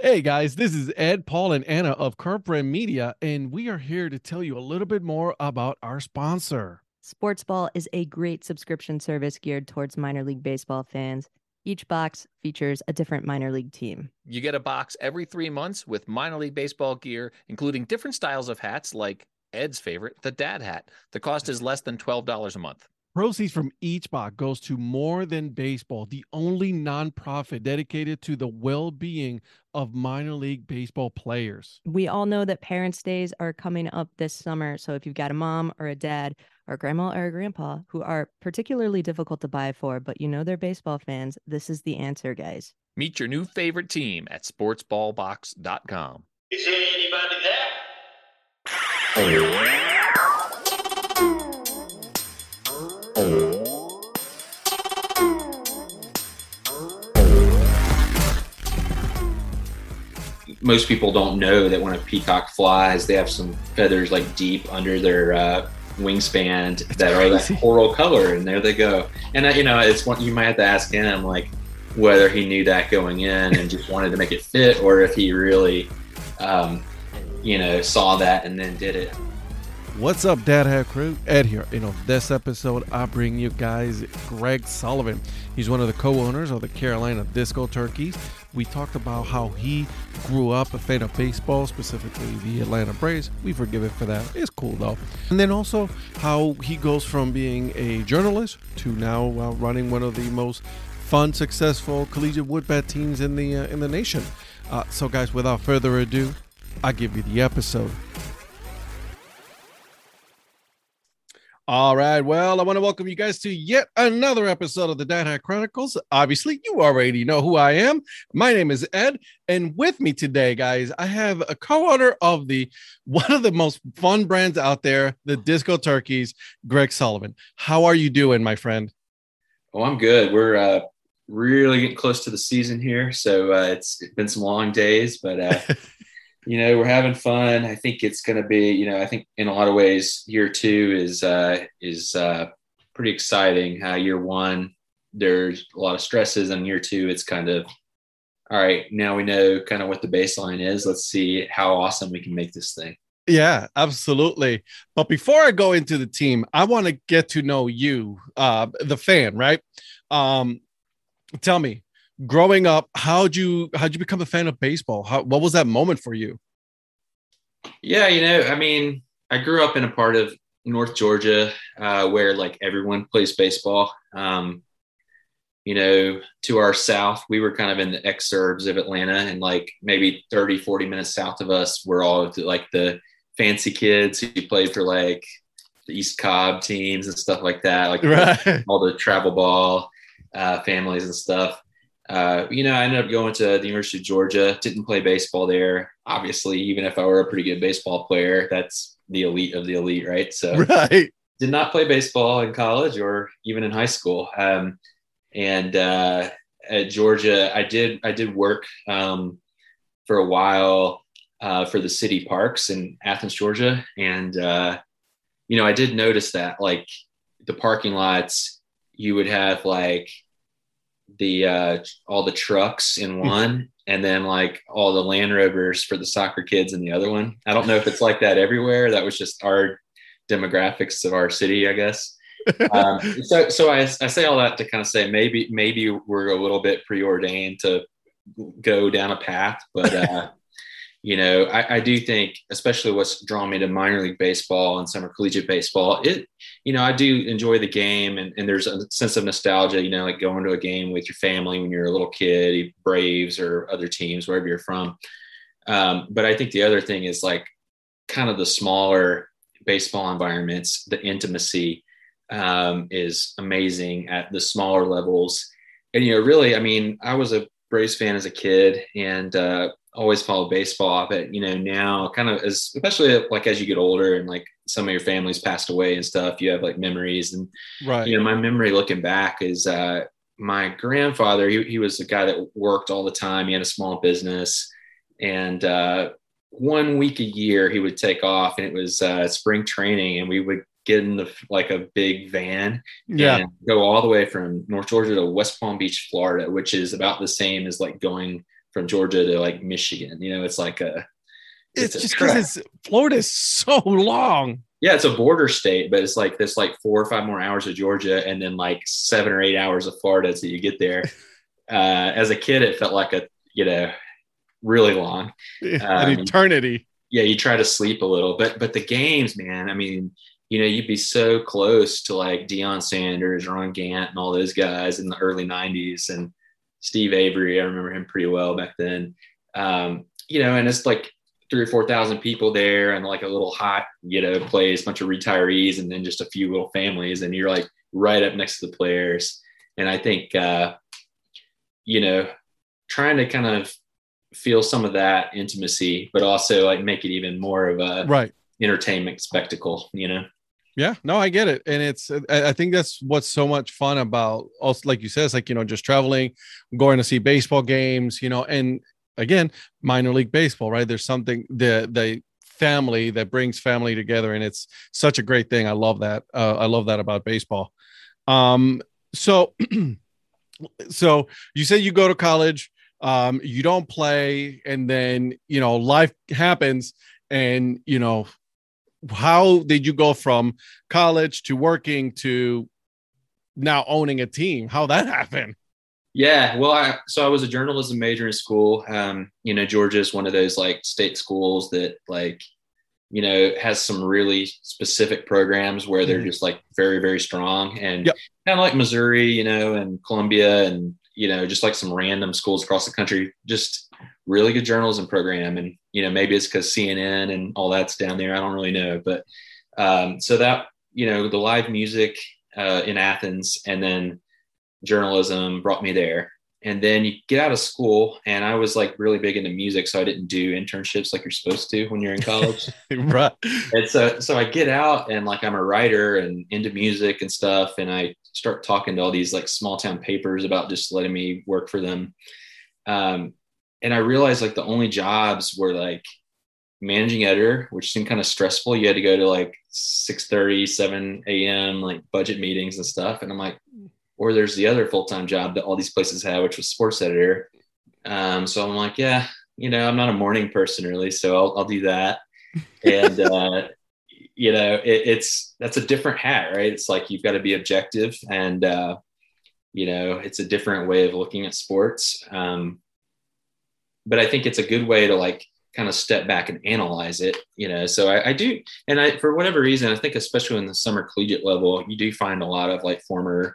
Hey guys, this is Ed, Paul, and Anna of Current Media, and we are here to tell you a little bit more about our sponsor. Sportsball is a great subscription service geared towards minor league baseball fans. Each box features a different minor league team. You get a box every three months with minor league baseball gear, including different styles of hats like Ed's favorite, the dad hat. The cost is less than $12 a month. Proceeds from each box goes to More Than Baseball, the only nonprofit dedicated to the well-being of minor league baseball players. We all know that Parents' Days are coming up this summer. So if you've got a mom or a dad or a grandma or a grandpa who are particularly difficult to buy for, but you know they're baseball fans, this is the answer, guys. Meet your new favorite team at sportsballbox.com. Is there anybody there? Most people don't know that when a peacock flies, they have some feathers like deep under their uh, wingspan that are that coral color, and there they go. And uh, you know, it's one you might have to ask him like whether he knew that going in and just wanted to make it fit, or if he really, um, you know, saw that and then did it. What's up, Dad Hat Crew? Ed here. You know, this episode, I bring you guys Greg Sullivan. He's one of the co owners of the Carolina Disco Turkeys. We talked about how he grew up a fan of baseball, specifically the Atlanta Braves. We forgive him for that. It's cool, though. And then also how he goes from being a journalist to now uh, running one of the most fun, successful collegiate woodbat teams in the, uh, in the nation. Uh, so, guys, without further ado, I give you the episode. All right. Well, I want to welcome you guys to yet another episode of the Dad Hat Chronicles. Obviously, you already know who I am. My name is Ed, and with me today, guys, I have a co-owner of the one of the most fun brands out there, the Disco Turkeys, Greg Sullivan. How are you doing, my friend? Oh, I'm good. We're uh, really getting close to the season here, so uh, it's, it's been some long days, but. Uh, you know, we're having fun. I think it's going to be, you know, I think in a lot of ways, year two is uh, is uh, pretty exciting. Uh, year one, there's a lot of stresses, and year two, it's kind of all right. Now we know kind of what the baseline is. Let's see how awesome we can make this thing. Yeah, absolutely. But before I go into the team, I want to get to know you, uh, the fan, right? Um, tell me, growing up, how'd you how'd you become a fan of baseball? How, what was that moment for you? Yeah, you know, I mean, I grew up in a part of North Georgia uh, where like everyone plays baseball. Um, you know, to our south, we were kind of in the exurbs of Atlanta, and like maybe 30, 40 minutes south of us, we're all like the fancy kids who played for like the East Cobb teams and stuff like that, like right. all the travel ball uh, families and stuff uh, you know, I ended up going to the University of Georgia. Didn't play baseball there. Obviously, even if I were a pretty good baseball player, that's the elite of the elite, right? So, right. Did not play baseball in college or even in high school. Um, and uh, at Georgia, I did I did work um, for a while uh, for the city parks in Athens, Georgia, and uh, you know, I did notice that like the parking lots, you would have like the uh, all the trucks in hmm. one and then like all the land rovers for the soccer kids in the other one. I don't know if it's like that everywhere. That was just our demographics of our city i guess. Um, so so I, I say all that to kind of say maybe maybe we're a little bit preordained to go down a path but uh, you know, I, I, do think, especially what's drawn me to minor league baseball and summer collegiate baseball, it, you know, I do enjoy the game and, and there's a sense of nostalgia, you know, like going to a game with your family when you're a little kid, Braves or other teams, wherever you're from. Um, but I think the other thing is like kind of the smaller baseball environments, the intimacy um, is amazing at the smaller levels. And, you know, really, I mean, I was a Braves fan as a kid and, uh, always followed baseball, but you know now kind of as especially like as you get older and like some of your families passed away and stuff, you have like memories and right. You know, my memory looking back is uh, my grandfather. He he was a guy that worked all the time. He had a small business, and uh, one week a year he would take off, and it was uh, spring training, and we would get in the like a big van yeah. and go all the way from North Georgia to West Palm Beach, Florida, which is about the same as like going from Georgia to like Michigan. You know, it's like a It's, a just because it's Florida is so long. yeah, it's a border state, but it's like this like four or five more hours of Georgia and then like seven or eight hours of Florida till you get there. Uh, as a kid, it felt like a you know really long. An Um, eternity. yeah, you try to sleep a little, but but the games, man, I mean, you know, you'd be so close to like Deion Sanders, Ron Gant, and all those guys in the early '90s, and Steve Avery. I remember him pretty well back then. Um, you know, and it's like three or four thousand people there, and like a little hot, you know, place, bunch of retirees, and then just a few little families, and you're like right up next to the players. And I think, uh, you know, trying to kind of feel some of that intimacy, but also like make it even more of a Right. entertainment spectacle, you know? Yeah, no, I get it, and it's I think that's what's so much fun about also, like you said, it's like you know just traveling, going to see baseball games, you know, and again, minor league baseball, right? There's something the the family that brings family together, and it's such a great thing. I love that. Uh, I love that about baseball. Um, so, so you say you go to college, um, you don't play, and then you know life happens, and you know how did you go from college to working to now owning a team? How that happened? Yeah. Well, I, so I was a journalism major in school. Um, you know, Georgia is one of those like state schools that like, you know, has some really specific programs where they're Mhm. just like very, very strong and Yep. kind of like Missouri, you know, and Columbia and, you know, just like some random schools across the country, just really good journalism program. And, you know, maybe it's because CNN and all that's down there. I don't really know. But um, so that, you know, the live music uh, in Athens and then journalism brought me there. And then you get out of school, and I was like really big into music, so I didn't do internships like you're supposed to when you're in college. right. and so, so I get out, and like I'm a writer and into music and stuff, and I start talking to all these like small town papers about just letting me work for them. Um, and I realized like the only jobs were like managing editor, which seemed kind of stressful. You had to go to like 6 30, 7 a.m. like budget meetings and stuff. And I'm like, or there's the other full-time job that all these places have, which was sports editor. Um, so I'm like, yeah, you know, I'm not a morning person really, so I'll, I'll do that. And uh, you know, it, it's that's a different hat, right? It's like you've got to be objective, and uh, you know, it's a different way of looking at sports. Um, but I think it's a good way to like kind of step back and analyze it, you know. So I, I do, and I for whatever reason, I think especially in the summer collegiate level, you do find a lot of like former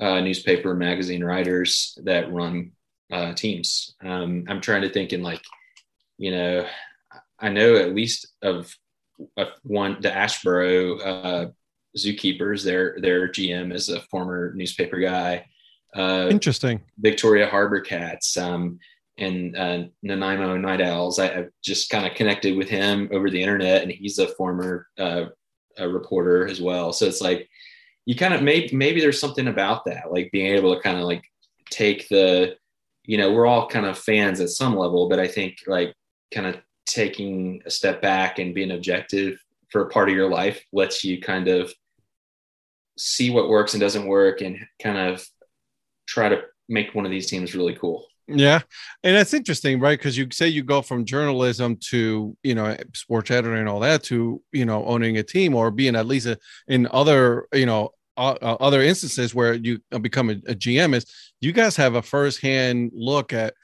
uh, newspaper magazine writers that run uh, teams. Um, I'm trying to think in like, you know, I know at least of, of one the Asheboro uh, zookeepers. Their their GM is a former newspaper guy. Uh, Interesting. Victoria Harbor Cats um, and uh, Nanaimo Night Owls. I, I've just kind of connected with him over the internet, and he's a former uh, a reporter as well. So it's like you kind of maybe maybe there's something about that, like being able to kind of like take the, you know, we're all kind of fans at some level, but I think like kind of taking a step back and being objective for a part of your life lets you kind of see what works and doesn't work and kind of try to make one of these teams really cool. Yeah, and that's interesting, right? Because you say you go from journalism to you know sports editor and all that to you know owning a team or being at least a, in other you know uh, uh, other instances where you become a, a GM is you guys have a firsthand look at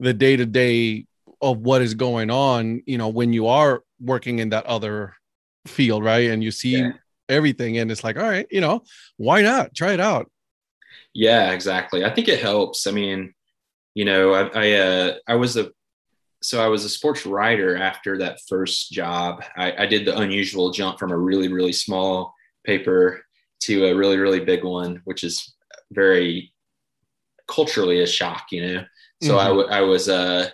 the day to day of what is going on. You know when you are working in that other field, right? And you see Yeah. everything, and it's like, all right, you know, why not try it out? Yeah, exactly. I think it helps. I mean, you know, I I, uh, I was a so I was a sports writer after that first job. I, I did the unusual jump from a really really small paper to a really really big one, which is very culturally a shock, you know. So I, w- I was uh,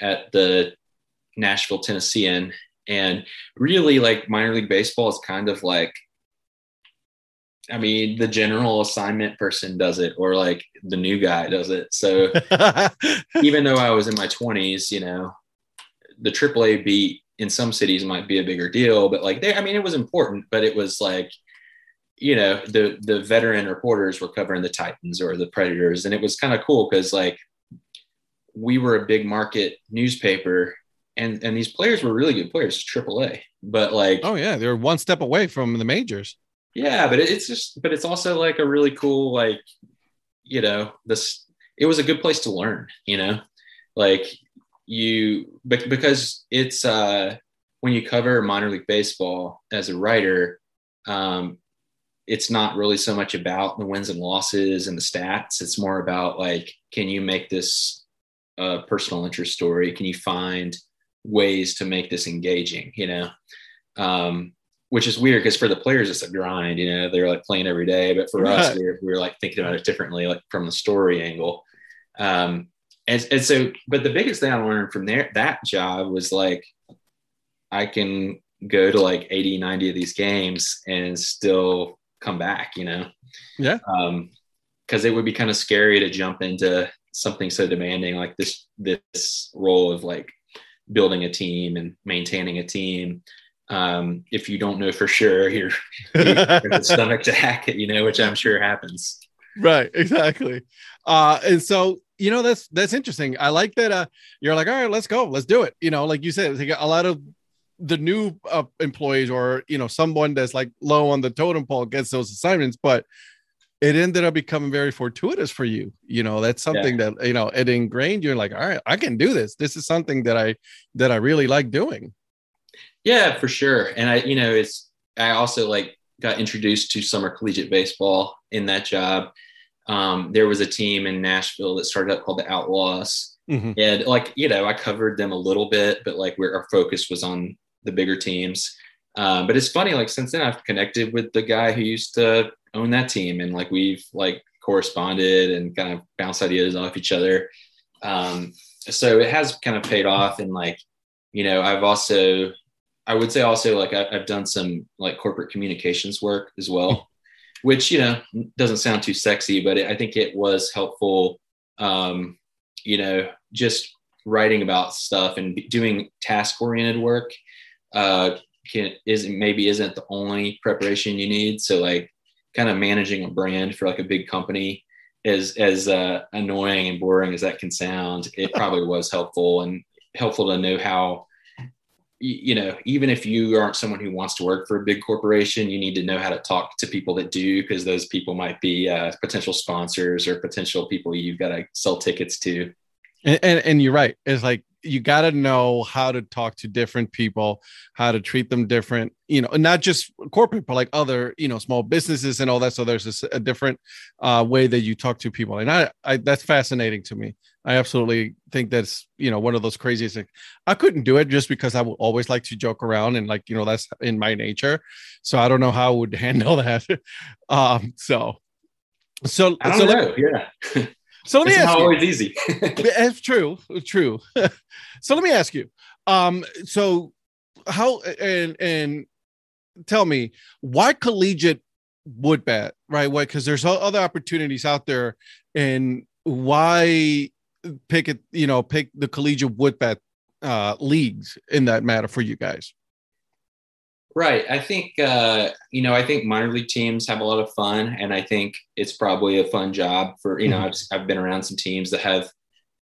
at the Nashville Tennessean, and really like minor league baseball is kind of like I mean, the general assignment person does it, or like the new guy does it. So even though I was in my 20s, you know, the AAA beat in some cities might be a bigger deal, but like they, I mean, it was important, but it was like, you know, the the veteran reporters were covering the Titans or the Predators, and it was kind of cool because like we were a big market newspaper and and these players were really good players AAA but like Oh yeah, they're one step away from the majors. Yeah but it's just but it's also like a really cool like you know this it was a good place to learn you know? Like you bec- because it's uh when you cover minor league baseball as a writer um it's not really so much about the wins and losses and the stats. It's more about like can you make this a personal interest story? Can you find ways to make this engaging you know? Um which is weird because for the players it's a grind you know they're like playing every day but for us we're, we're like thinking about it differently like from the story angle. Um and, and so but the biggest thing i learned from there that job was like i can go to like 80 90 of these games and still come back you know? Yeah. um because it would be kind of scary to jump into something so demanding like this this role of like building a team and maintaining a team um, if you don't know for sure you're, you're the stomach to hack it you know which i'm sure happens. Right exactly. Uh and so you know that's that's interesting. I like that uh you're like all right let's go let's do it. You know like you said like a lot of the new uh, employees or you know someone that's like low on the totem pole gets those assignments but it ended up becoming very fortuitous for you. You know that's something that you know it ingrained you like all right i can do this. This is something that i that i really like doing yeah for sure. And i you know it's i also like got introduced to summer collegiate baseball in that job. Um, there was a team in nashville that started up called the outlaws. Mhm. and like you know i covered them a little bit but like where our focus was on the bigger teams. Um, but it's funny like since then i've connected with the guy who used to own that team and like we've like corresponded and kind of bounced ideas off each other. Um, so it has kind of paid off and like you know i've also i would say also like I, i've done some like corporate communications work as well which you know doesn't sound too sexy but it, i think it was helpful um, you know just writing about stuff and doing task oriented work uh, can is maybe isn't the only preparation you need. So like kind of managing a brand for like a big company as as uh, annoying and boring as that can sound it probably was helpful and helpful to know how you know even if you aren't someone who wants to work for a big corporation you need to know how to talk to people that do because those people might be uh, potential sponsors or potential people you've got to sell tickets to. And, and and you're right. It's like you got to know how to talk to different people how to treat them different you know not just corporate but like other you know small businesses and all that. So there's this, a different uh, way that you talk to people. And I, I that's fascinating to me. I absolutely think that's you know one of those craziest things. I couldn't do it just because i would always like to joke around and like you know that's in my nature. So i don't know how i would handle that. Um so so i don't so know. let, yeah so let me it's ask not you. always easy. It's true true. So let me ask you um so how and and tell me why collegiate wood bat right? Why because there's other opportunities out there and why pick it you know pick the collegiate wood bat uh leagues in that matter for you guys Right. I think uh, you know, I think minor league teams have a lot of fun, and I think it's probably a fun job for you know. Mhm. I've I've been around some teams that have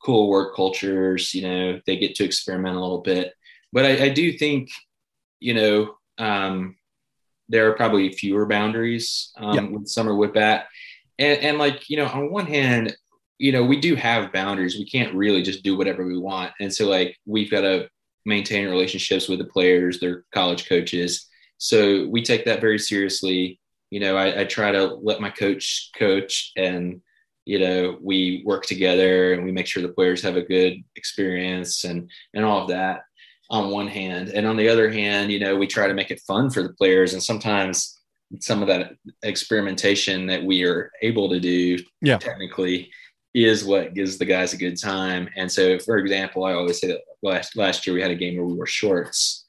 cool work cultures. You know, they get to experiment a little bit, but I, I do think you know um, there are probably fewer boundaries um, Yeah. with summer wood bat, and and like you know, on one hand, you know, we do have boundaries. We can't really just do whatever we want, and so like we've got to maintain relationships with the players, their college coaches. So we take that very seriously. You know, I, I try to let my coach coach and, you know, we work together and we make sure the players have a good experience and, and all of that on one hand. And on the other hand, you know, we try to make it fun for the players. And sometimes some of that experimentation that we are able to do Yeah. technically is what gives the guys a good time. And so, for example, I always say that last last year we had a game where we wore shorts,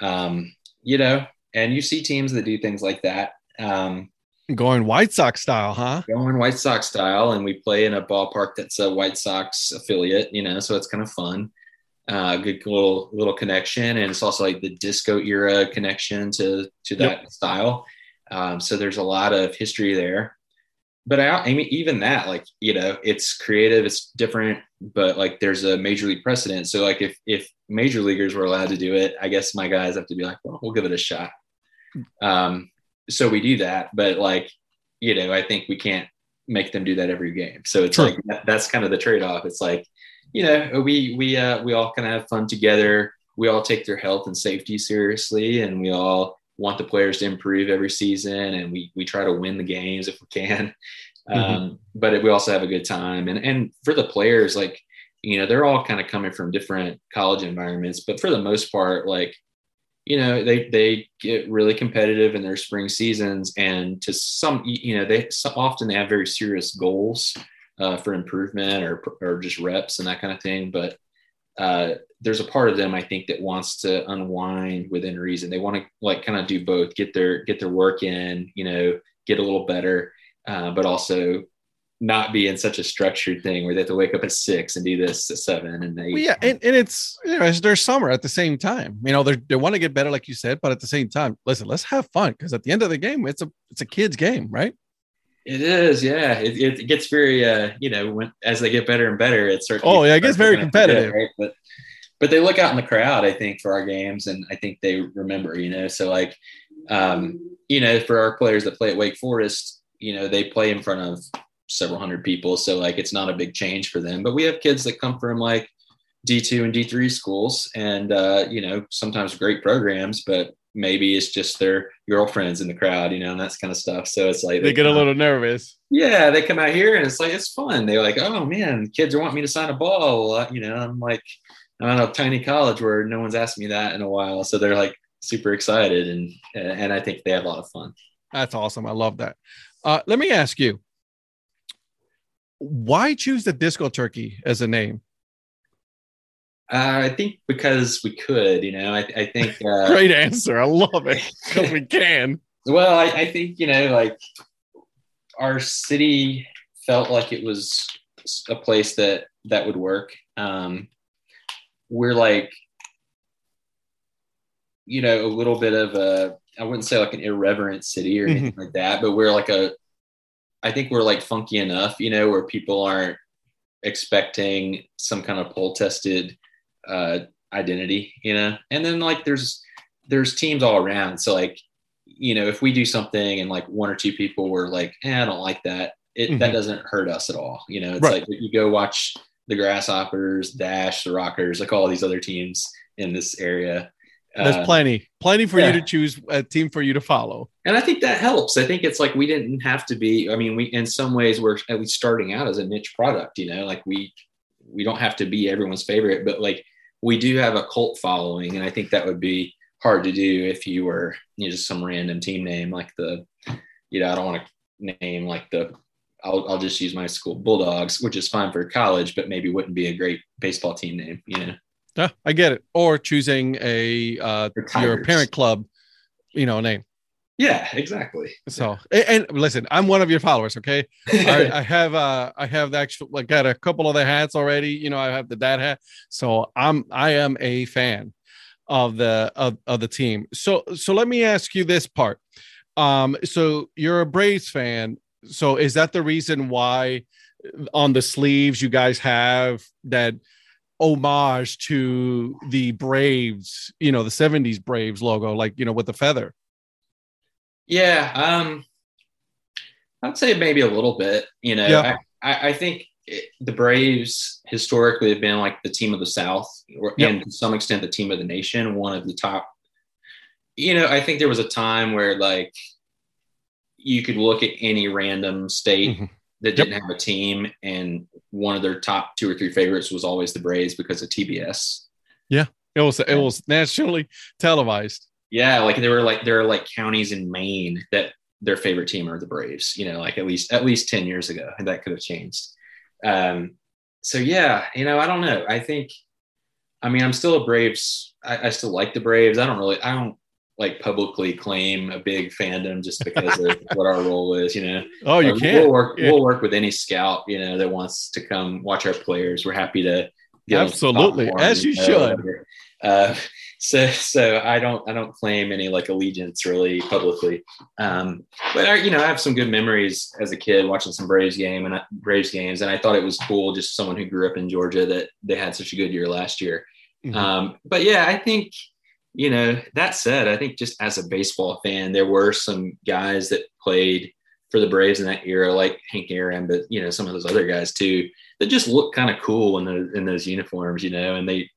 um, you know, and you see teams that do things like that. Um, going white sox style huh going White Sox style, and we play in a ballpark that's a White Sox affiliate, you know, so it's kind of fun. Uh, good little little connection, and it's also like the disco era connection to to that style. Um, so there's a lot of history there. But I, I mean, even that, like, you know, it's creative, it's different, but like there's a major league precedent. So like if if major leaguers were allowed to do it, I guess my guys have to be like, well, we'll give it a shot. Um, so we do that, but like, you know, I think we can't make them do that every game. So it's True. like that, that's kind of the trade-off. It's like, you know, we we uh we all kind of have fun together. We all take their health and safety seriously, and we all want the players to improve every season, and we we try to win the games if we can. Mhm. Um, but it, we also have a good time, and and for the players, like you know, they're all kind of coming from different college environments, but for the most part, like you know, they they get really competitive in their spring seasons, and to some, you know, they so often they have very serious goals uh, for improvement or or just reps and that kind of thing, but uh, there's a part of them I think that wants to unwind within reason. They want to like kind of do both, get their get their work in, you know, get a little better, uh, but also not be in such a structured thing where they have to wake up at six and do this at seven and eight. Well, yeah, and, and it's you know it's their summer at the same time. You know they they want to get better, like you said, but at the same time, listen, let's have fun because at the end of the game, it's a it's a kid's game, right? It is, yeah. It, it gets very, uh, you know, when as they get better and better, it starts. Oh, yeah, it gets very competitive. right? But but they look out in the crowd, I think, for our games, and I think they remember, you know. So like, um, you know, for our players that play at Wake Forest, you know, they play in front of several hundred people, so like it's not a big change for them. But we have kids that come from like D two and D three schools, and uh, you know, sometimes great programs, but maybe it's just their girlfriends in the crowd, you know, and that's kind of stuff. So it's like They get a out- little nervous. yeah, they come out here and it's like it's fun. They're like, oh man, kids are wanting me to sign a ball. You know, I'm like, I'm at a tiny college where no one's asked me that in a while, so they're like super excited and and I think they have a lot of fun. That's awesome. I love that. Uh, let me ask you, why choose the disco turkey as a name? Uh, I think because we could, you know, I, I think. Uh, Great answer. I love it because we can. Well, I, I think you know, like our city felt like it was a place that that would work. Um, we're like, you know, a little bit of a I wouldn't say like an irreverent city or anything like that, but we're like a I think we're like funky enough, you know, where people aren't expecting some kind of poll tested uh identity, you know. And then like there's there's teams all around. So like, you know, if we do something and like one or two people were like, eh, I don't like that, it Mhm. that doesn't hurt us at all. You know, it's Right. like you go watch the Grasshoppers, Dash, the Rockers, like all these other teams in this area. There's Uh, plenty, plenty for yeah. you to choose a team for you to follow. and I think that helps. I think it's like we didn't have to be. I mean, we in some ways we're at least starting out as a niche product. You know, like we we don't have to be everyone's favorite, but like we do have a cult following, and I think that would be hard to do if you were you know just some random team name like the you know I don't want to name like the I'll I'll just use my school Bulldogs, which is fine for college, but maybe wouldn't be a great baseball team name. You know, Yeah, I get it. Or choosing a uh, your parent club, you know, name. yeah, exactly. So, and, and listen, I'm one of your followers. Okay, I, I have uh I have the actual like got a couple of the hats already. You know, I have the dad hat. So I'm I am a fan of the of, of the team. So so let me ask you this part. Um, so you're a Braves fan. So is that the reason why on the sleeves you guys have that homage to the Braves, you know, the 70s Braves logo, like you know, with the feather? Yeah, um, I'd say maybe a little bit. You know, Yeah. I, I, think it, the Braves historically have been like the team of the South, or, Yep. and to some extent the team of the nation, one of the top. You know, I think there was a time where like you could look at any random state Mhm. that didn't have a team, and one of their top two or three favorites was always the Braves because of TBS. Yeah, it was it was nationally televised. Yeah, like there were like there are like counties in Maine that their favorite team are the Braves. You know, like at least at least ten years ago, and that could have changed. Um, so yeah, you know, I don't know. I think, I mean, I'm still a Braves. I, I still like the Braves. I don't really, I don't like publicly claim a big fandom just because of what our role is. You know, Oh, you Uh, can't. We'll work. Yeah. We'll work with any scout you know that wants to come watch our players. We're happy to. Absolutely, as you should. Uh, so so I don't I don't claim any like allegiance really publicly. Um, but I, you know I have some good memories as a kid watching some Braves game and I, Braves games, and I thought it was cool just someone who grew up in Georgia that they had such a good year last year. Mhm. Um, but yeah, I think you know that said, I think just as a baseball fan, there were some guys that played for the Braves in that era, like Hank Aaron, but you know some of those other guys too that just looked kind of cool in those in those uniforms, you know, and they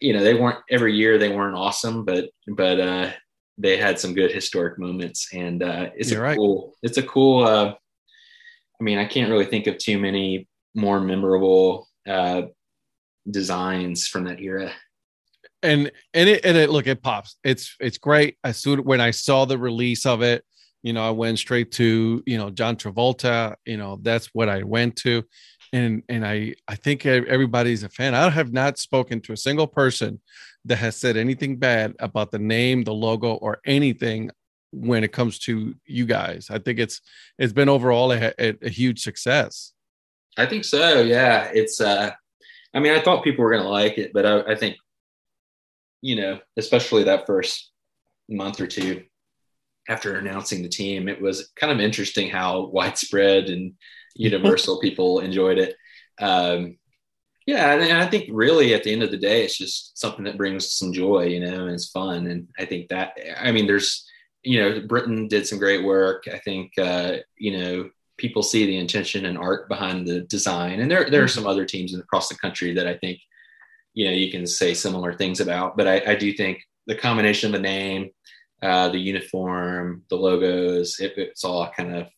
you know they weren't every year they weren't awesome but but uh they had some good historic moments and uh it's You're a right. cool it's a cool uh i mean i can't really think of too many more memorable uh designs from that era and and it and it look it pops. It's it's great. As soon when i saw the release of it you know i went straight to you know john travolta you know that's what i went to. And and i i think everybody's a fan. I have not spoken to a single person that has said anything bad about the name the logo or anything when it comes to you guys. I think it's it's been overall a, a, a huge success. I think so yeah. It's uh i mean i thought people were gonna like it but i, I think you know especially that first month or two after announcing the team it was kind of interesting how widespread and universal people enjoyed it. Um yeah and i think really at the end of the day it's just something that brings some joy you know and it's fun. And i think that i mean there's you know britain did some great work. I think uh you know people see the intention and art behind the design. And there there are some other teams across the country that i think you know you can say similar things about but i, I do think the combination of the name uh, the uniform the logos it, it's all kind of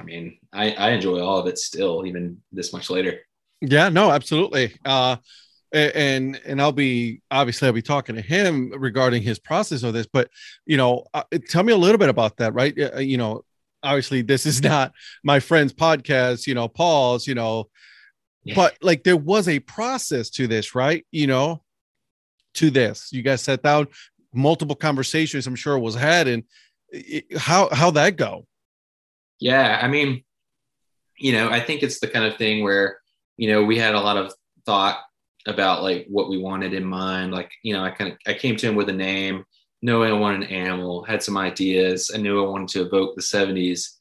i mean I, I enjoy all of it still even this much later Yeah, no, absolutely. Uh, and and I'll be obviously I'll be talking to him regarding his process of this. But you know, uh, tell me a little bit about that, right? Uh, you know, obviously this is not my friend's podcast. You know, Paul's. You know, but like there was a process to this, right? You know, to this. You guys sat down, multiple conversations. I'm sure was had, and it, how how that go? Yeah, I mean, you know, I think it's the kind of thing where, you know, we had a lot of thought about like what we wanted in mind. Like, you know, I kind of I came to him with a name, knowing I wanted an animal, had some ideas. I knew I wanted to evoke the 70s.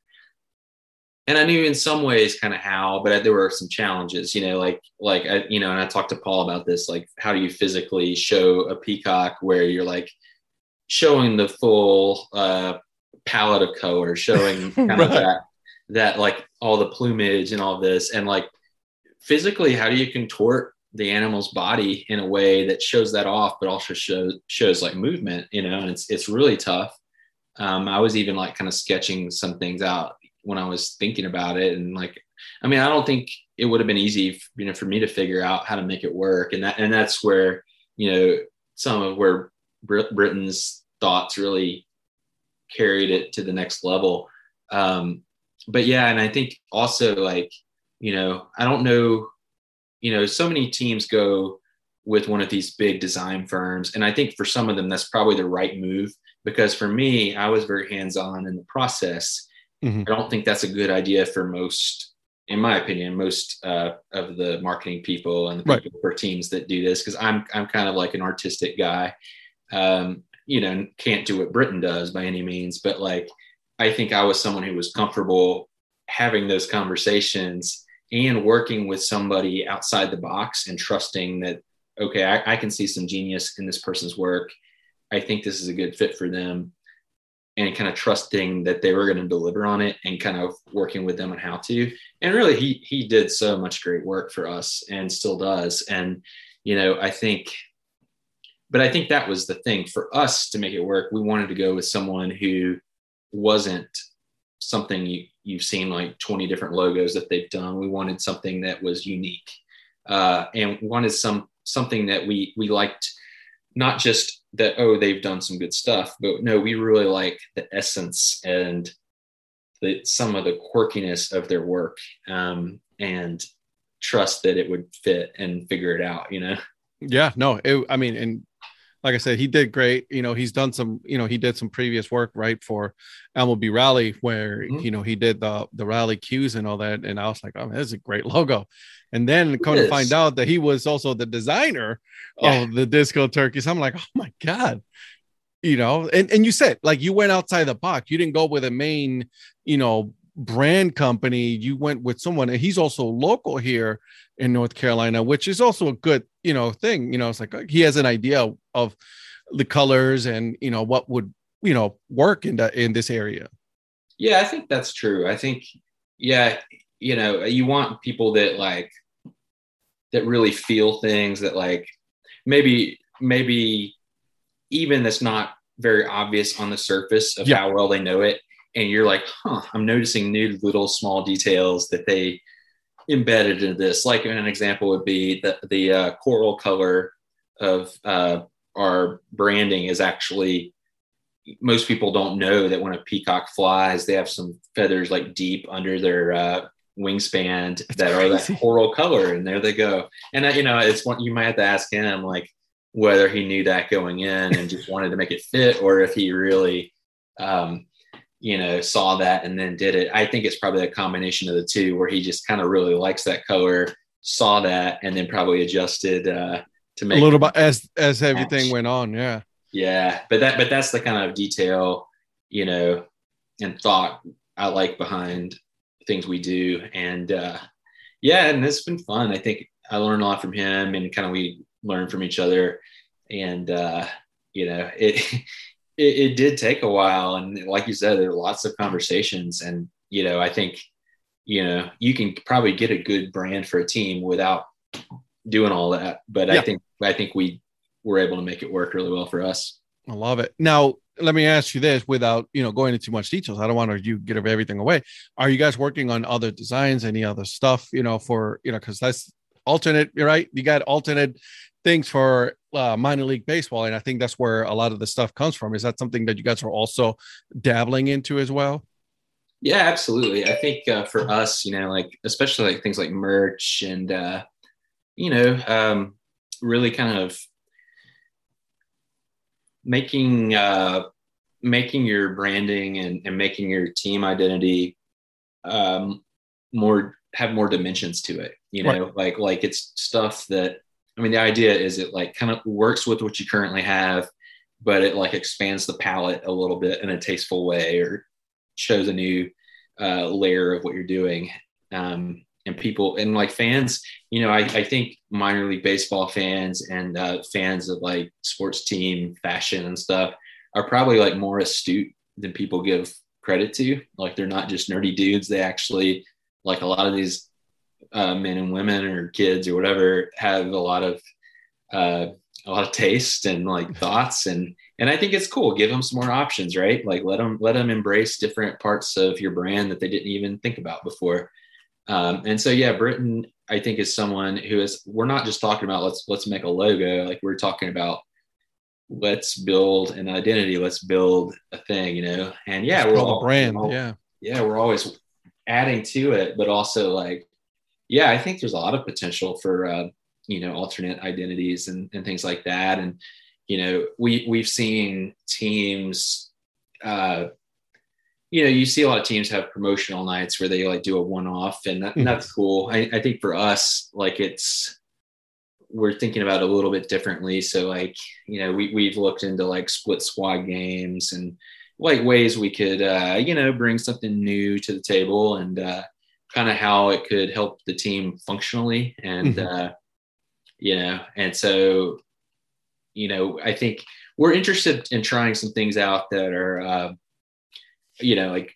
And I knew in some ways kind of how, but there were some challenges, you know, like like I, you know, and I talked to Paul about this, like how do you physically show a peacock where you're like showing the full uh palette of color, showing kind of that that like all the plumage and all this and like physically how do you contort the animal's body in a way that shows that off but also shows shows like movement you know and it's it's really tough. Um, i was even like kind of sketching some things out when i was thinking about it and like i mean i don't think it would have been easy you know for me to figure out how to make it work and that and that's where you know some of where Brit- britain's thoughts really carried it to the next level um, but yeah, and I think also like, you know, I don't know, you know, so many teams go with one of these big design firms. And I think for some of them, that's probably the right move because for me, I was very hands on in the process. Mhm. I don't think that's a good idea for most, in my opinion, most uh, of the marketing people and the Right. for teams that do this because I'm I'm kind of like an artistic guy. Um, you know, can't do what Britain does by any means, but like I think I was someone who was comfortable having those conversations and working with somebody outside the box and trusting that, okay, I, I can see some genius in this person's work. I think this is a good fit for them. And kind of trusting that they were going to deliver on it and kind of working with them on how to. And really, he he did so much great work for us and still does. And you know, I think but I think that was the thing for us to make it work. We wanted to go with someone who wasn't something you, you've seen like 20 different logos that they've done. We wanted something that was unique uh, and wanted some something that we we liked, not just that oh they've done some good stuff, but no, we really like the essence and the, some of the quirkiness of their work um, and trust that it would fit and figure it out. You know. Yeah, no, it, I mean, and like I said, he did great. You know, he's done some, you know, he did some previous work right for MLB Rally where Mhm. you know he did the the rally cues and all that. And I was like, oh, that's a great logo. And then come to find out that he was also the designer Yeah. of the disco turkeys. I'm like, oh my god. You know, and, and you said like you went outside the box. You didn't go with a main, you know, brand company. You went with someone, and he's also local here in North Carolina, which is also a good, you know, thing. You know, it's like he has an idea of the colors and you know what would you know work in the in this area. Yeah, I think that's true. I think, yeah, you know, you want people that like that really feel things that like maybe maybe even that's not very obvious on the surface of Yeah. how well they know it, and you're like, huh, I'm noticing new little small details that they embedded into this. Like an example would be the the uh, coral color of uh, our branding is actually most people don't know that when a peacock flies, they have some feathers like deep under their uh, wingspan that are crazy. that coral color, and there they go. And uh, you know, it's one you might have to ask him like whether he knew that going in and just wanted to make it fit, or if he really, um, you know, saw that and then did it. I think it's probably a combination of the two, where he just kind of really likes that color, saw that, and then probably adjusted uh, to make A little bit as as everything Match. went on. Yeah. yeah, but that but that's the kind of detail, you know, and thought I like behind things we do. And uh yeah, and it's been fun. I think I learned a lot from him and kind of we learn from each other. And uh, you know, it it, it did take a while. And like you said, there are lots of conversations. And, you know, I think, you know, you can probably get a good brand for a team without doing all that. But I think I think we were able to make it work really well for us. I love it. Now, let me ask you this without, you know, going into too much details. I don't want to you get everything away. Are you guys working on other designs, any other stuff, you know, for, you know, cuz that's alternate, you're right? You got alternate things for uh, minor league baseball and I think that's where a lot of the stuff comes from. Is that something that you guys are also dabbling into as well? Yeah, absolutely. I think uh, for us, you know, like especially like things like merch and uh, you know, um, really kind of making uh, making your branding and, and making your team identity um, more have more dimensions to it. You know, like like it's stuff that I mean, the idea is it like kind of works with what you currently have, but it like expands the palette a little bit in a tasteful way or shows a new uh, layer of what you're doing. Um, and people and like fans, you know, I, I think minor league baseball fans and uh, fans of like sports team fashion and stuff are probably like more astute than people give credit to. Like they're not just nerdy dudes. They actually like a lot of these uh, men and women or kids or whatever have a lot of uh, a lot of taste and like thoughts and and I think it's cool. Give them some more options, right? Like let them let them embrace different parts of your brand that they didn't even think about before. Um, and so yeah, Britain I think is someone who is. We're not just talking about let's let's make a logo. Like we're talking about let's build an identity. Let's build a thing, you know. And yeah, Let's we're all a brand. all- yeah. yeah, we're always adding to it, but also like, yeah, I think there's a lot of potential for uh, you know alternate identities and, and things like that. And you know, we we've seen teams, uh, you know, you see a lot of teams have promotional nights where they like do a one off, and, that, Mhm. and that's cool. I, I think for us, like it's we're thinking about it a little bit differently. So like, you know, we we've looked into like split squad games and like ways we could uh, you know bring something new to the table and uh, kind of how it could help the team functionally and Mhm. uh, you know and so you know i think we're interested in trying some things out that are uh, you know like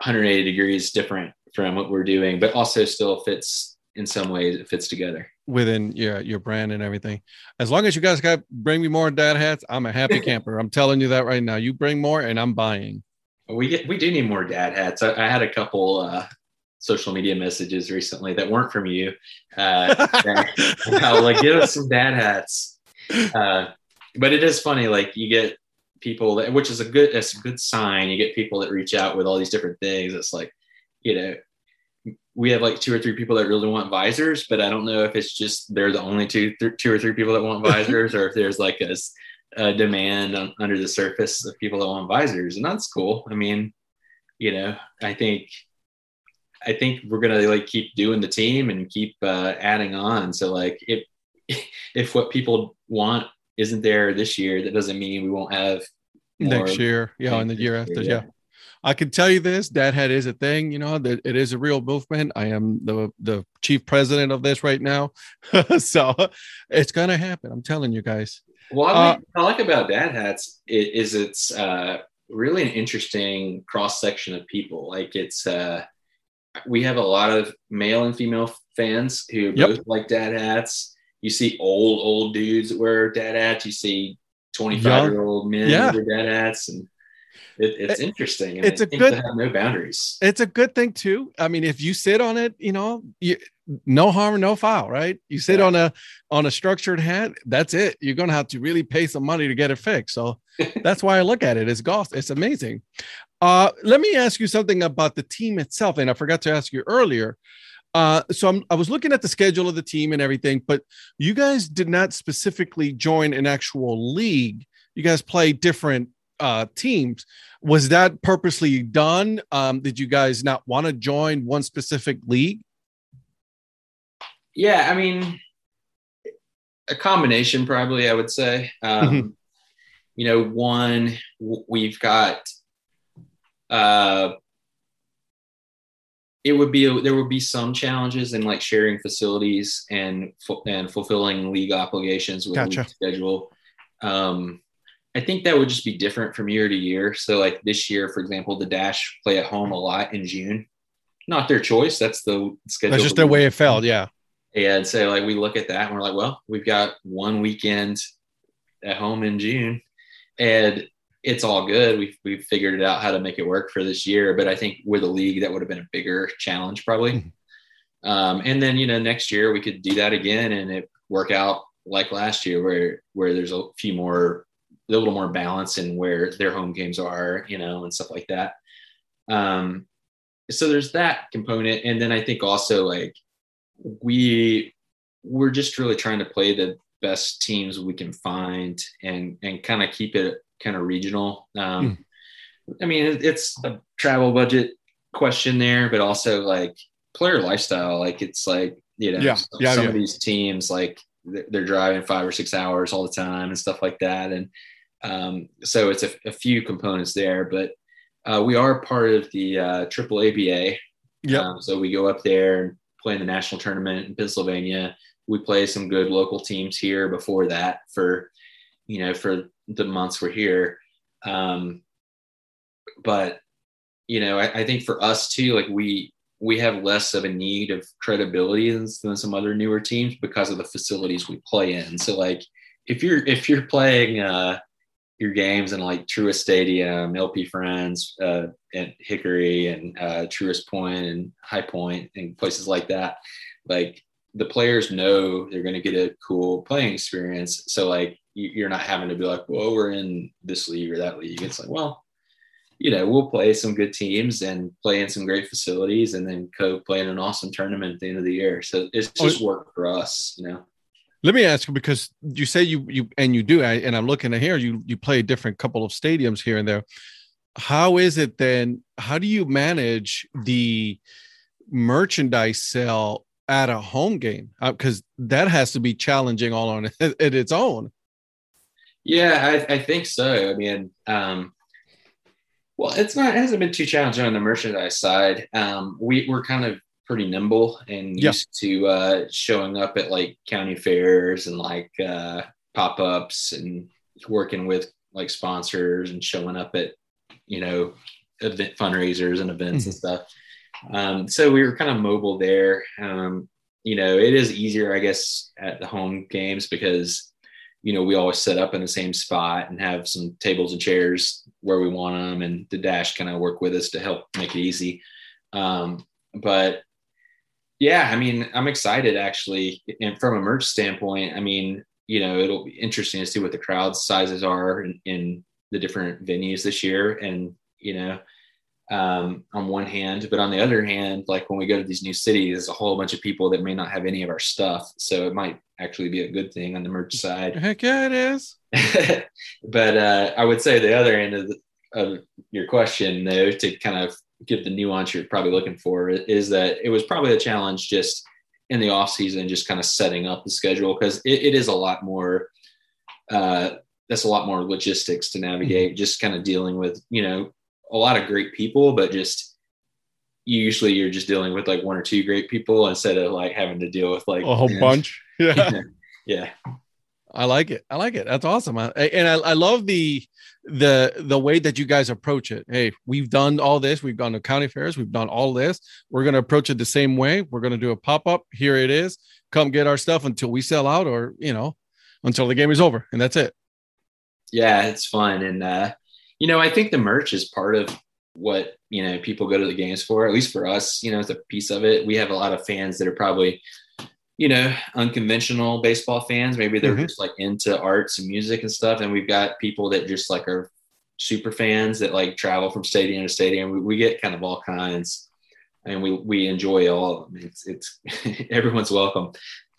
180 degrees different from what we're doing but also still fits in some ways it fits together within your your brand and everything. As long as you guys got bring me more dad hats, I'm a happy camper. I'm telling you that right now. You bring more and I'm buying. We get we do need more dad hats. I, I had a couple uh, social media messages recently that weren't from you. Uh, that, like give us some dad hats. Uh, but it is funny, like you get people that, which is a good it's a good sign. You get people that reach out with all these different things. It's like, you know, we have like two or three people that really want visors, but I don't know if it's just they're the only two th- two or three people that want visors, or if there's like a demand on, under the surface of people that want visors, and that's cool. I mean, you know, I think I think we're gonna like keep doing the team and keep uh, adding on. So like if if what people want isn't there this year, that doesn't mean we won't have next year. Yeah, and the year after. yeah. yeah. I can tell you this: Dad Hat is a thing. You know that it is a real movement. I am the the chief president of this right now, so it's gonna happen. I'm telling you guys. Well, I like, uh, I like about Dad Hats is it's uh, really an interesting cross section of people. Like it's uh, we have a lot of male and female fans who yep. both like Dad Hats. You see old old dudes that wear Dad Hats. You see 25 year old men yeah. wear Dad Hats, and it, it's interesting. it's a good have no boundaries. It's a good thing too. I mean, if you sit on it, you know, you, no harm, no foul, right? You sit yeah. on a on a structured hat, that's it. You're gonna have to really pay some money to get it fixed. So that's why I look at it. It's golf. It's amazing. Uh, let me ask you something about the team itself, and I forgot to ask you earlier. Uh, so I'm, I was looking at the schedule of the team and everything, but you guys did not specifically join an actual league. You guys play different uh, teams. Was that purposely done? Um, did you guys not want to join one specific league? Yeah, I mean, a combination probably. I would say. Um, mm-hmm. You know, one we've got. Uh, it would be there would be some challenges in like sharing facilities and and fulfilling league obligations with gotcha. league schedule. Um, I think that would just be different from year to year. So, like this year, for example, the Dash play at home a lot in June. Not their choice. That's the schedule. That's just the way it felt. Yeah. And so, like, we look at that and we're like, well, we've got one weekend at home in June, and it's all good. We've we've figured it out how to make it work for this year. But I think with a league, that would have been a bigger challenge probably. Mm-hmm. Um, and then you know next year we could do that again and it work out like last year where where there's a few more a little more balance in where their home games are, you know, and stuff like that. Um, so there's that component, and then I think also like we we're just really trying to play the best teams we can find and and kind of keep it kind of regional. Um, mm. I mean, it's a travel budget question there, but also like player lifestyle. Like it's like you know, yeah. Yeah, some yeah. of these teams like they're driving five or six hours all the time and stuff like that, and um, so it's a, a, few components there, but uh, we are part of the uh, Triple ABA. Yeah. Um, so we go up there and play in the national tournament in Pennsylvania. We play some good local teams here before that for, you know, for the months we're here. Um, but you know, I, I, think for us too, like we we have less of a need of credibility than, than some other newer teams because of the facilities we play in. So like if you're if you're playing uh, your games in like Truist Stadium, LP Frans, uh, and Hickory and uh, Truist Point and High Point and places like that. Like the players know they're going to get a cool playing experience. So like you're not having to be like, well, we're in this league or that league. It's like, well, you know, we'll play some good teams and play in some great facilities and then co play in an awesome tournament at the end of the year. So it's oh, just work for us, you know. Let me ask you because you say you you and you do, and I'm looking at here. You you play a different couple of stadiums here and there. How is it then? How do you manage the merchandise sale at a home game? Because uh, that has to be challenging all on it, its own. Yeah, I, I think so. I mean, um, well, it's not. It hasn't been too challenging on the merchandise side. Um, we we're kind of pretty nimble and used to uh, showing up at like county fairs and like uh, pop ups and working with like sponsors and showing up at you know event fundraisers and events mm-hmm. and stuff. Um, so we were kind of mobile there. Um, you know, it is easier, I guess, at the home games because you know we always set up in the same spot and have some tables and chairs where we want them, and the dash kind of work with us to help make it easy. Um, but yeah, I mean, I'm excited actually. And from a merch standpoint, I mean, you know, it'll be interesting to see what the crowd sizes are in, in the different venues this year. And, you know, um, on one hand, but on the other hand, like when we go to these new cities, there's a whole bunch of people that may not have any of our stuff. So it might actually be a good thing on the merch side. Heck yeah, it is. but uh, I would say the other end of, the, of your question, though, to kind of give the nuance you're probably looking for, is that it was probably a challenge just in the off season, just kind of setting up the schedule because it, it is a lot more. Uh, that's a lot more logistics to navigate. Mm-hmm. Just kind of dealing with you know a lot of great people, but just usually you're just dealing with like one or two great people instead of like having to deal with like a whole bunch. Yeah. yeah. I like it. I like it. That's awesome. I, and I, I love the the the way that you guys approach it. Hey, we've done all this. We've gone to county fairs. We've done all this. We're gonna approach it the same way. We're gonna do a pop up. Here it is. Come get our stuff until we sell out, or you know, until the game is over, and that's it. Yeah, it's fun, and uh, you know, I think the merch is part of what you know people go to the games for. At least for us, you know, it's a piece of it. We have a lot of fans that are probably you know unconventional baseball fans. Maybe they're mm-hmm. just like into arts and music and stuff, and we've got people that just like are super fans that like travel from stadium to stadium. We, we get kind of all kinds, and we we enjoy all of them. It's it's everyone's welcome.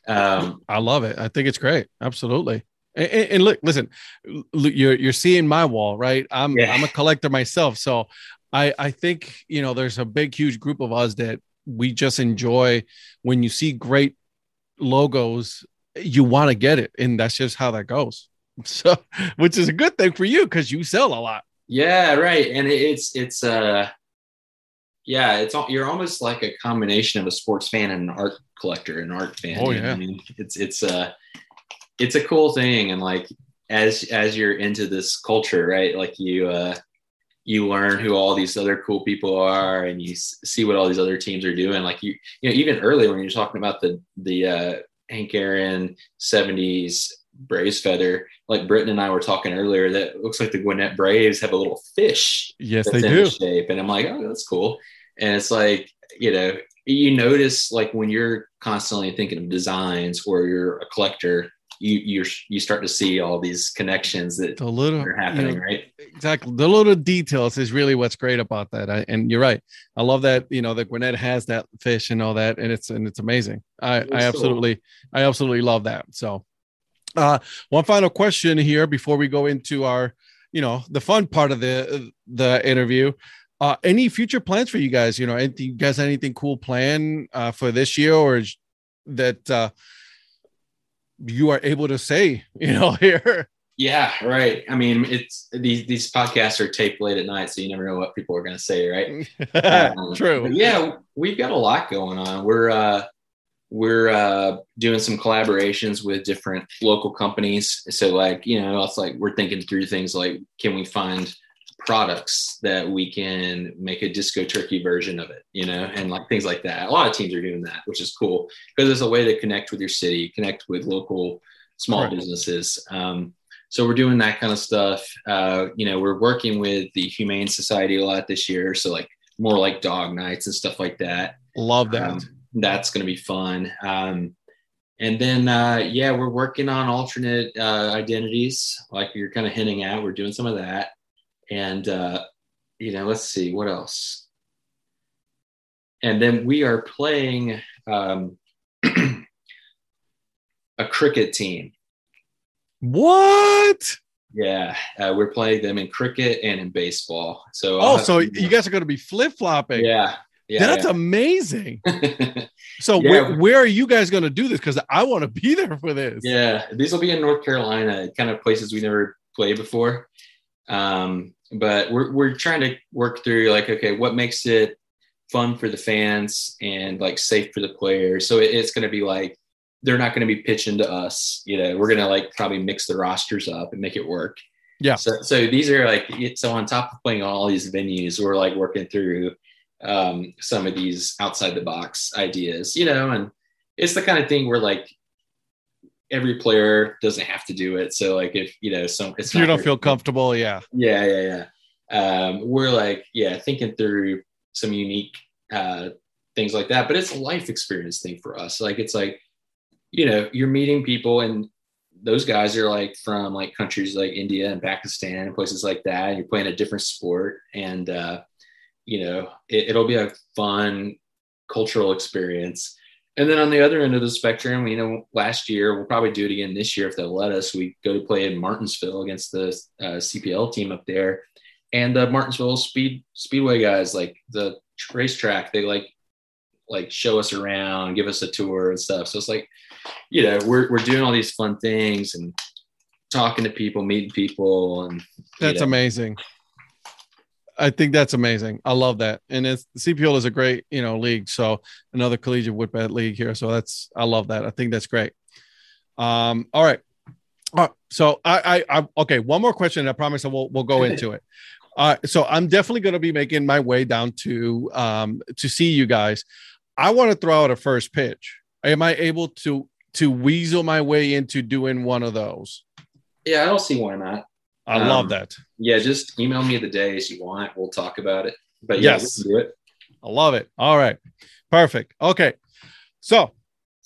Um, I love it. I think it's great. Absolutely. And, and, look, listen, you're you're seeing my wall, right? I'm yeah. I'm a collector myself, so I I think you know there's a big, huge group of us that we just enjoy when you see great logos, you want to get it, and that's just how that goes. So, which is a good thing for you because you sell a lot. Yeah, right, and it's it's uh yeah, it's you're almost like a combination of a sports fan and an art collector, an art fan. Oh yeah, I mean, it's it's uh it's a cool thing and like as as you're into this culture right like you uh you learn who all these other cool people are and you see what all these other teams are doing like you you know even earlier when you're talking about the the uh hank aaron 70s braves feather like Britton and I were talking earlier that looks like the Gwinnett Braves have a little fish. Yes, they do. shape. And I'm like, oh, that's cool. And it's like, you know, you notice like when you're constantly thinking of designs or you're a collector, you you you start to see all these connections that the little, are happening, you know, right? Exactly. The little details is really what's great about that. I, and you're right. I love that you know that Gwinnett has that fish and all that, and it's and it's amazing. I I absolutely cool. I absolutely love that. So, uh, one final question here before we go into our you know the fun part of the the interview. Uh, any future plans for you guys? You know, anything, you guys anything cool planned uh, for this year or that uh, you are able to say, you know, here. Yeah, right. I mean, it's these these podcasts are taped late at night, so you never know what people are going to say, right? um, True. Yeah, we've got a lot going on. We're uh, we're uh, doing some collaborations with different local companies. So, like, you know, it's like we're thinking through things like, can we find products that we can make a disco turkey version of it, you know, and like things like that. A lot of teams are doing that, which is cool because it's a way to connect with your city, connect with local small right. businesses. Um, so we're doing that kind of stuff. Uh, you know, we're working with the Humane Society a lot this year. So like more like dog nights and stuff like that. Love that. Um, that's going to be fun. Um, and then, uh, yeah, we're working on alternate uh, identities, like you're kind of hinting at. We're doing some of that and uh, you know, let's see what else. And then we are playing um, a cricket team. What? Yeah, uh, we're playing them in cricket and in baseball. So oh, so you guys are going to be flip flopping. Yeah, yeah, that's yeah. amazing. so yeah. where, where are you guys going to do this? Because I want to be there for this. Yeah, these will be in North Carolina, kind of places we never played before. Um, but we're we're trying to work through like okay what makes it fun for the fans and like safe for the players? So it, it's going to be like they're not going to be pitching to us you know we're going to like probably mix the rosters up and make it work. Yeah. So so these are like so on top of playing all these venues we're like working through um some of these outside the box ideas you know and it's the kind of thing where like every player doesn't have to do it. So like if you know some if you don't feel comfortable, yeah. Yeah, yeah, yeah. Um, we're like, yeah, thinking through some unique uh things like that. But it's a life experience thing for us. Like it's like, you know, you're meeting people and those guys are like from like countries like India and Pakistan and places like that. And you're playing a different sport. And uh you know, it, it'll be a fun cultural experience. And then on the other end of the spectrum, you know, last year we'll probably do it again this year if they'll let us. We go to play in Martinsville against the uh, CPL team up there, and the Martinsville Speed Speedway guys, like the racetrack, they like like show us around, give us a tour and stuff. So it's like, you know, we're we're doing all these fun things and talking to people, meeting people, and That's know. amazing. I think that's amazing. I love that. And it's CPL is a great, you know, league. So another collegiate woodbat league here. So that's I love that. I think that's great. Um, all right. All right. So I I, I okay, one more question. I promise I will we'll go into it. Uh, so I'm definitely going to be making my way down to um to see you guys. I want to throw out a first pitch. Am I able to to weasel my way into doing one of those? Yeah, I don't see why not. I Um, love that. Yeah, just email me the days you want. We'll talk about it. But yeah, Yes. do it. I love it. All right. Perfect. Okay. So,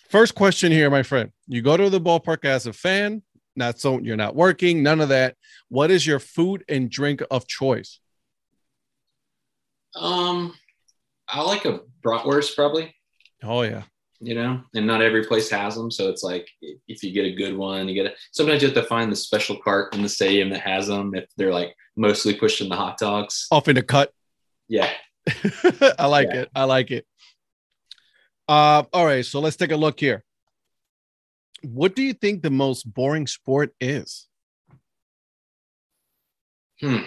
first question here, my friend. You go to the ballpark as a fan, not so you're not working, none of that. What is your food and drink of choice? Um, I like a bratwurst probably. Oh yeah. You know, and not every place has them, so it's like if you get a good one, you get it. Sometimes you have to find the special cart in the stadium that has them. If they're like mostly pushing the hot dogs, Off in a cut. yeah. I like Yeah. it. I like it. Uh all right, so let's take a look here. What do you think the most boring sport is? Hmm.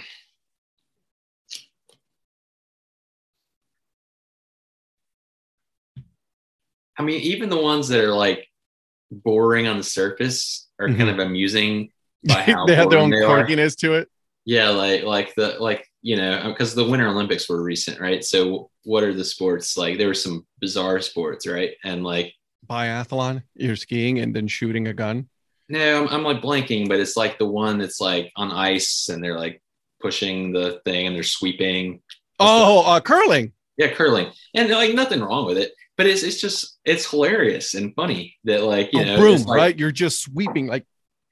I mean, even the ones that are like boring on the surface are kind of amusing by how Mm-hmm. they have their own quirkiness to it. Yeah, like like the like you know because the Winter Olympics were recent, right? So what are the sports like? There were some bizarre sports, right? And like Biathlon, you're skiing and then shooting a gun. no, I'm, I'm like blanking, but it's like the one that's like on ice and they're like pushing the thing and they're sweeping. Oh, uh, curling. Yeah, curling, and like nothing wrong with it, but it's it's just it's hilarious and funny that like you oh, know broom, like, right you're just sweeping like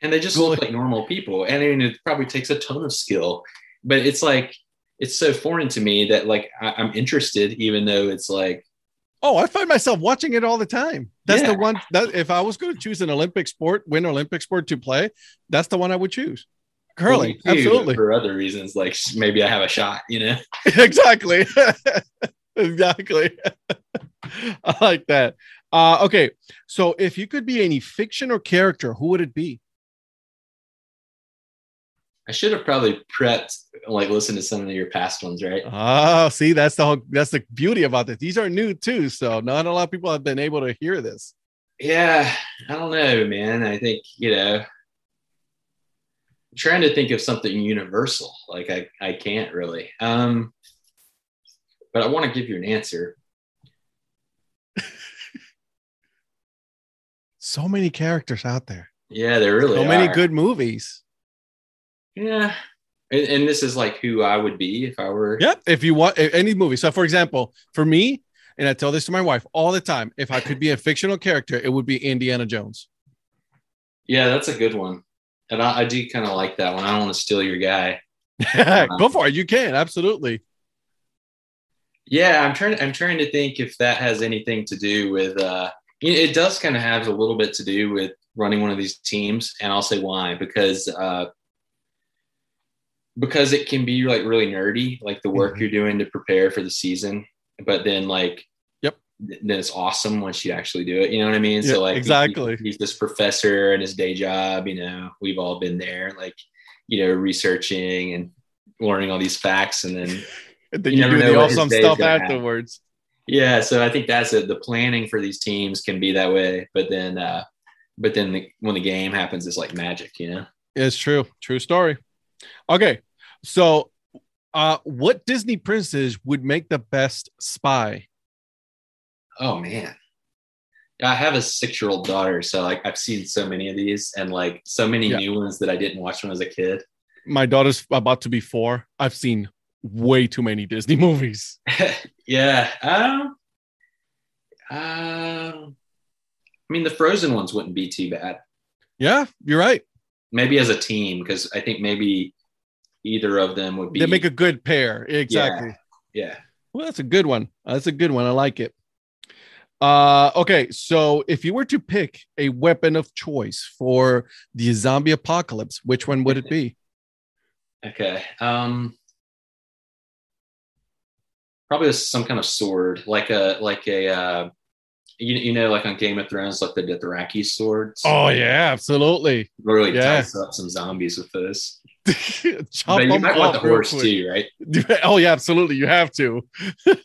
and they just look like normal people. And I mean, it probably takes a ton of skill, but it's like it's so foreign to me that like I, I'm interested, even though it's like Oh, I find myself watching it all the time. That's the one that if I was going to choose an Olympic sport, win Olympic sport to play, that's the one I would choose. Curling, well, absolutely, for other reasons, like maybe I have a shot, you know. exactly, exactly. I like that. Uh, okay, so if you could be any fiction or character, who would it be? I should have probably prepped, like listened to some of your past ones, right? Oh, see, that's the whole, that's the beauty about this. These are new too, so not a lot of people have been able to hear this. Yeah, I don't know, man. I think you know, I'm trying to think of something universal. Like I, I can't really. Um, but I want to give you an answer. So many characters out there, Yeah, there really so many good movies. Yeah. And, and this is like who I would be if I were. Yep. If you want any movie. So, for example, for me, and I tell this to my wife all the time, if I could be a fictional character, it would be Indiana Jones. Yeah, that's a good one. And I, I do kind of like that one. I don't want to steal your guy. Go for it. You can absolutely. Yeah, I'm trying. I'm trying to think if that has anything to do with. uh It does kind of have a little bit to do with running one of these teams, and I'll say why because uh because it can be like really nerdy, like the work Mhm. you're doing to prepare for the season, but then like. Yep. Then it's awesome once you actually do it. You know what I mean? Yeah, so like exactly. he's this professor and his day job. You know, we've all been there, like you know, researching and learning all these facts, and then And then You you, never do the awesome stuff afterwards. Yeah, so I think that's it. The planning for these teams can be that way, but then, uh, but then the, when the game happens, it's like magic, you know? It's true. True story. Okay. So, uh, what Disney princess would make the best spy? Oh man, I have a six-year-old daughter, so like I've seen so many of these, and like so many Yeah. new ones that I didn't watch when I was a kid. My daughter's about to be four. I've seen way too many Disney movies. yeah. Um. Um. I mean, the Frozen ones wouldn't be too bad. Yeah, you're right. Maybe as a team, because I think maybe either of them would be. They make a good pair. Exactly. Yeah. Well, that's a good one. That's a good one. I like it. Uh, okay, so if you were to pick a weapon of choice for the zombie apocalypse, which one would it be? Okay. Um probably some kind of sword, like a like a uh you, you know, like on Game of Thrones, like the Dothraki swords. Oh yeah, absolutely. really yeah. up some zombies with this. Chop but you might want the horse quick. too, right? Oh yeah, absolutely. You have to.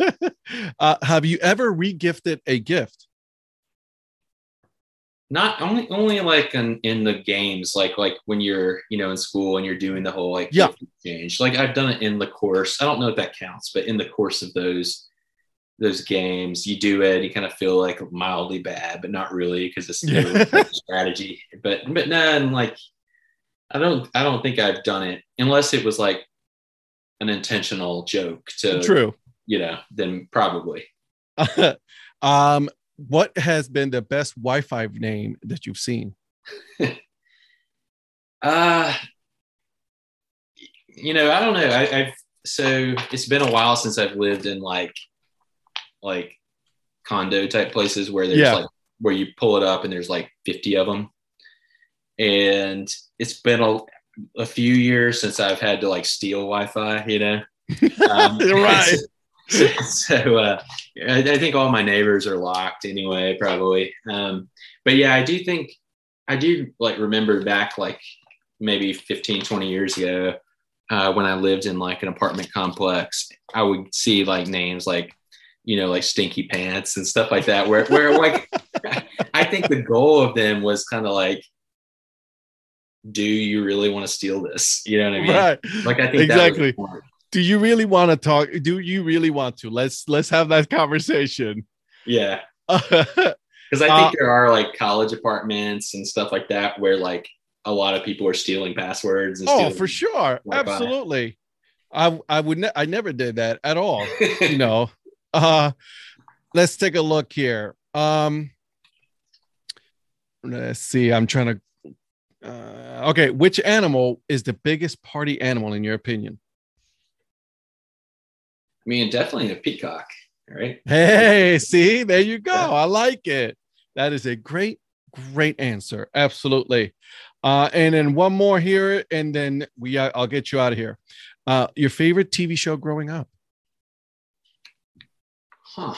uh, have you ever regifted a gift? Not only only like in, in the games, like like when you're you know in school and you're doing the whole like Yeah. gift exchange. Like I've done it in the course. I don't know if that counts, but in the course of those those games, you do it. You kind of feel like mildly bad, but not really because it's Yeah. strategy. But but then like I don't I don't think I've done it unless it was like an intentional joke to True. you know then probably um, what has been the best Wi-Fi name that you've seen? Uh you know, I don't know. I, I've so it's been a while since I've lived in like like condo type places where there's Yeah. like where you pull it up and there's like 50 of them. And it's been a, a few years since I've had to like steal Wi-Fi, you know. Um, Right. So, uh, I, I think all my neighbors are locked anyway, probably. Um, but yeah, I do think I do like remember back like maybe 15, 20 years ago uh, when I lived in like an apartment complex, I would see like names like, you know, like Stinky Pants and stuff like that, where, where like, I think the goal of them was kind of like, do you really want to steal this? You know what I mean? Right. Like, I think Exactly. That was the point. Do you really want to talk? Do you really want to? Let's let's have that conversation. yeah. Because I think Uh, there are like college apartments and stuff like that where like a lot of people are stealing passwords. And oh, stealing- for sure. Wi-Fi. Absolutely. I I would ne- I never did that at all. you know. Uh let's take a look here. Um let's see. I'm trying to uh, okay, which animal is the biggest party animal in your opinion? I mean, definitely a peacock, right? Hey, see, there you go. I like it. That is a great, great answer. Absolutely. Uh, and then one more here, and then we uh, I'll get you out of here. Uh, your favorite TV show growing up? Huh.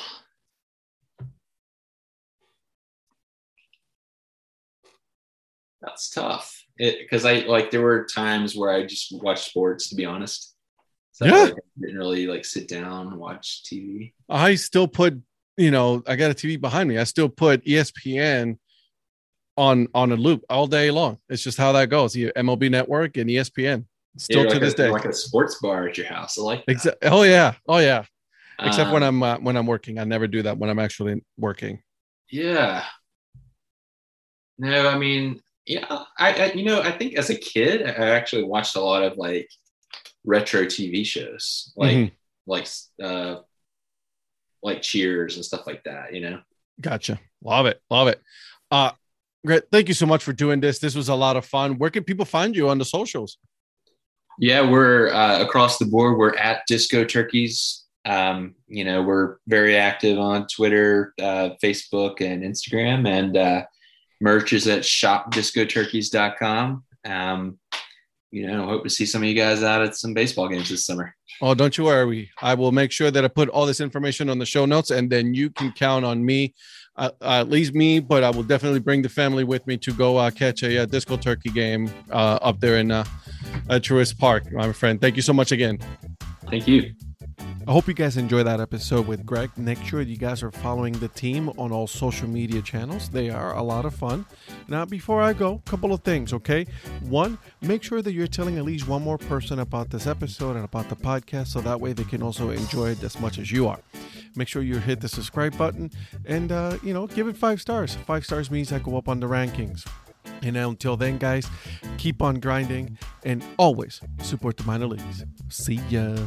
That's tough. Because I like there were times where I just watched sports, to be honest. So Yeah. I didn't really like sit down and watch TV. I still put, you know, I got a TV behind me. I still put ESPN on on a loop all day long. It's just how that goes. You MLB Network and ESPN still You're to like this a, day. like a sports bar at your house. I like. Exa- oh yeah, oh yeah. Except when Um, I'm uh, when I'm working, I never do that when I'm actually working. Yeah. No, I mean, yeah, I, I you know, I think as a kid, I actually watched a lot of like retro TV shows, like Mhm. like uh like Cheers and stuff like that, you know. Gotcha. Love it. Love it. Uh great. Thank you so much for doing this. This was a lot of fun. Where can people find you on the socials? Yeah, we're uh, across the board. We're at Disco Turkeys. Um, you know, we're very active on Twitter, uh, Facebook, and Instagram. And uh, merch is at shopdiscoturkeys.com. Um, you know, hope to see some of you guys out at some baseball games this summer. Oh, don't you worry. I will make sure that I put all this information on the show notes, and then you can count on me, uh, uh, at least me, but I will definitely bring the family with me to go uh, catch a, uh disco turkey game uh, up there in uh, Truist Park, my friend. Thank you so much again. Thank you. I hope you guys enjoyed that episode with Greg. Make sure you guys are following the team on all social media channels. They are a lot of fun. Now, before I go, a couple of things, okay? One, make sure that you're telling at least one more person about this episode and about the podcast so that way they can also enjoy it as much as you are. Make sure you hit the subscribe button and, uh, you know, give it five stars. Five stars means I go up on the rankings. And until then, guys, keep on grinding and always support the minor leagues. See ya.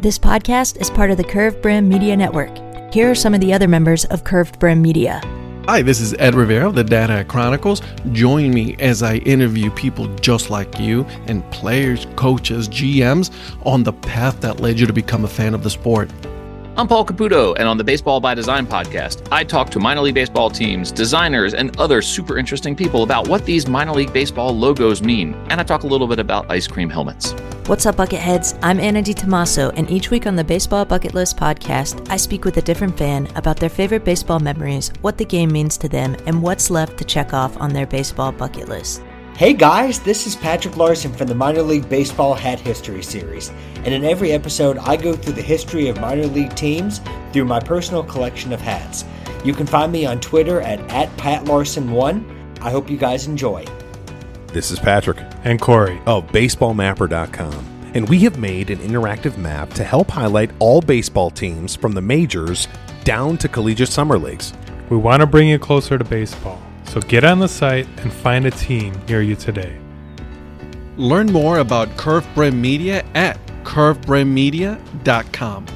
This podcast is part of the Curved Brim Media Network. Here are some of the other members of Curved Brim Media. Hi, this is Ed Rivera of the Dad Hat Chronicles. Join me as I interview people just like you and players, coaches, GMs on the path that led you to become a fan of the sport. I'm Paul Caputo, and on the Baseball by Design podcast, I talk to minor league baseball teams, designers, and other super interesting people about what these minor league baseball logos mean. And I talk a little bit about ice cream helmets. What's up, Bucketheads? I'm Anna Di DiTomaso, and each week on the Baseball Bucket List podcast, I speak with a different fan about their favorite baseball memories, what the game means to them, and what's left to check off on their baseball bucket list. Hey guys, this is Patrick Larson from the Minor League Baseball Hat History Series, and in every episode, I go through the history of minor league teams through my personal collection of hats. You can find me on Twitter at, at PatLarson1. I hope you guys enjoy. This is Patrick and Corey oh, of BaseballMapper.com, and we have made an interactive map to help highlight all baseball teams from the majors down to collegiate summer leagues. We want to bring you closer to baseball. So get on the site and find a team near you today. Learn more about Curve Brim Media at curvebrimmedia.com.